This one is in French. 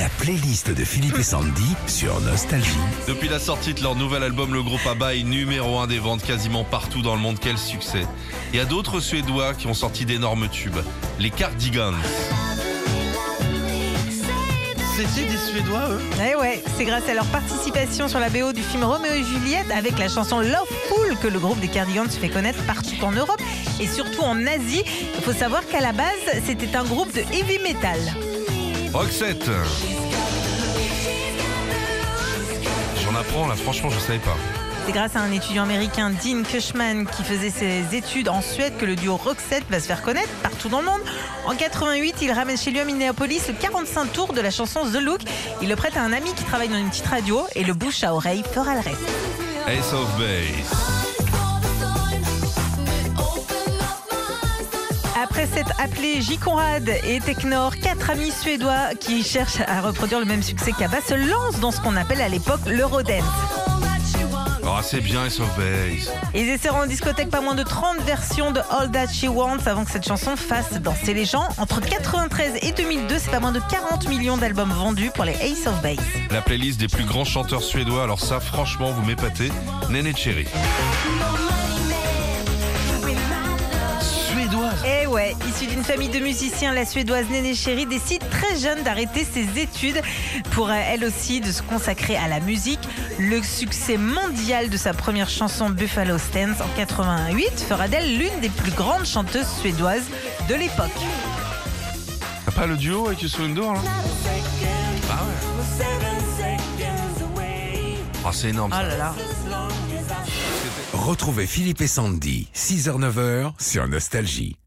La playlist de Philippe et Sandy sur Nostalgie. Depuis la sortie de leur nouvel album, le groupe ABBA est numéro un des ventes quasiment partout dans le monde. Quel succès Il y a d'autres Suédois qui ont sorti d'énormes tubes. Les Cardigans. C'était des Suédois, eux Eh ouais, c'est grâce à leur participation sur la BO du film Roméo et Juliette avec la chanson Loveful que le groupe des Cardigans se fait connaître partout en Europe et surtout en Asie. Il faut savoir qu'à la base, c'était un groupe de heavy metal. Roxette. J'en apprends là, franchement, je savais pas. C'est grâce à un étudiant américain, Dean Cushman, qui faisait ses études en Suède que le duo Roxette va se faire connaître partout dans le monde. En 88, il ramène chez lui à Minneapolis le 45 tours de la chanson The Look. Il le prête à un ami qui travaille dans une petite radio et le bouche à oreille fera le reste. Ace of Base. Après s'être appelé J. Conrad et Technor, quatre amis suédois qui cherchent à reproduire le même succès qu'Abba se lancent dans ce qu'on appelle à l'époque l'Eurodance. Oh, c'est bien Ace of Base. Ils essaieront en discothèque pas moins de 30 versions de All That She Wants avant que cette chanson fasse danser les gens. Entre 93 et 2002, c'est pas moins de 40 millions d'albums vendus pour les Ace of Base. La playlist des plus grands chanteurs suédois, alors ça, franchement, vous m'épatez. Néné Cherry. Ouais, issue d'une famille de musiciens, la suédoise Néné Chéri décide très jeune d'arrêter ses études pour euh, elle aussi de se consacrer à la musique. Le succès mondial de sa première chanson Buffalo Stance en 88 fera d'elle l'une des plus grandes chanteuses suédoises de l'époque. T'as pas le duo avec là Ah ouais. Ah, c'est énorme. Oh ça. là là. Retrouvez Philippe et Sandy, 6h-9h sur Nostalgie.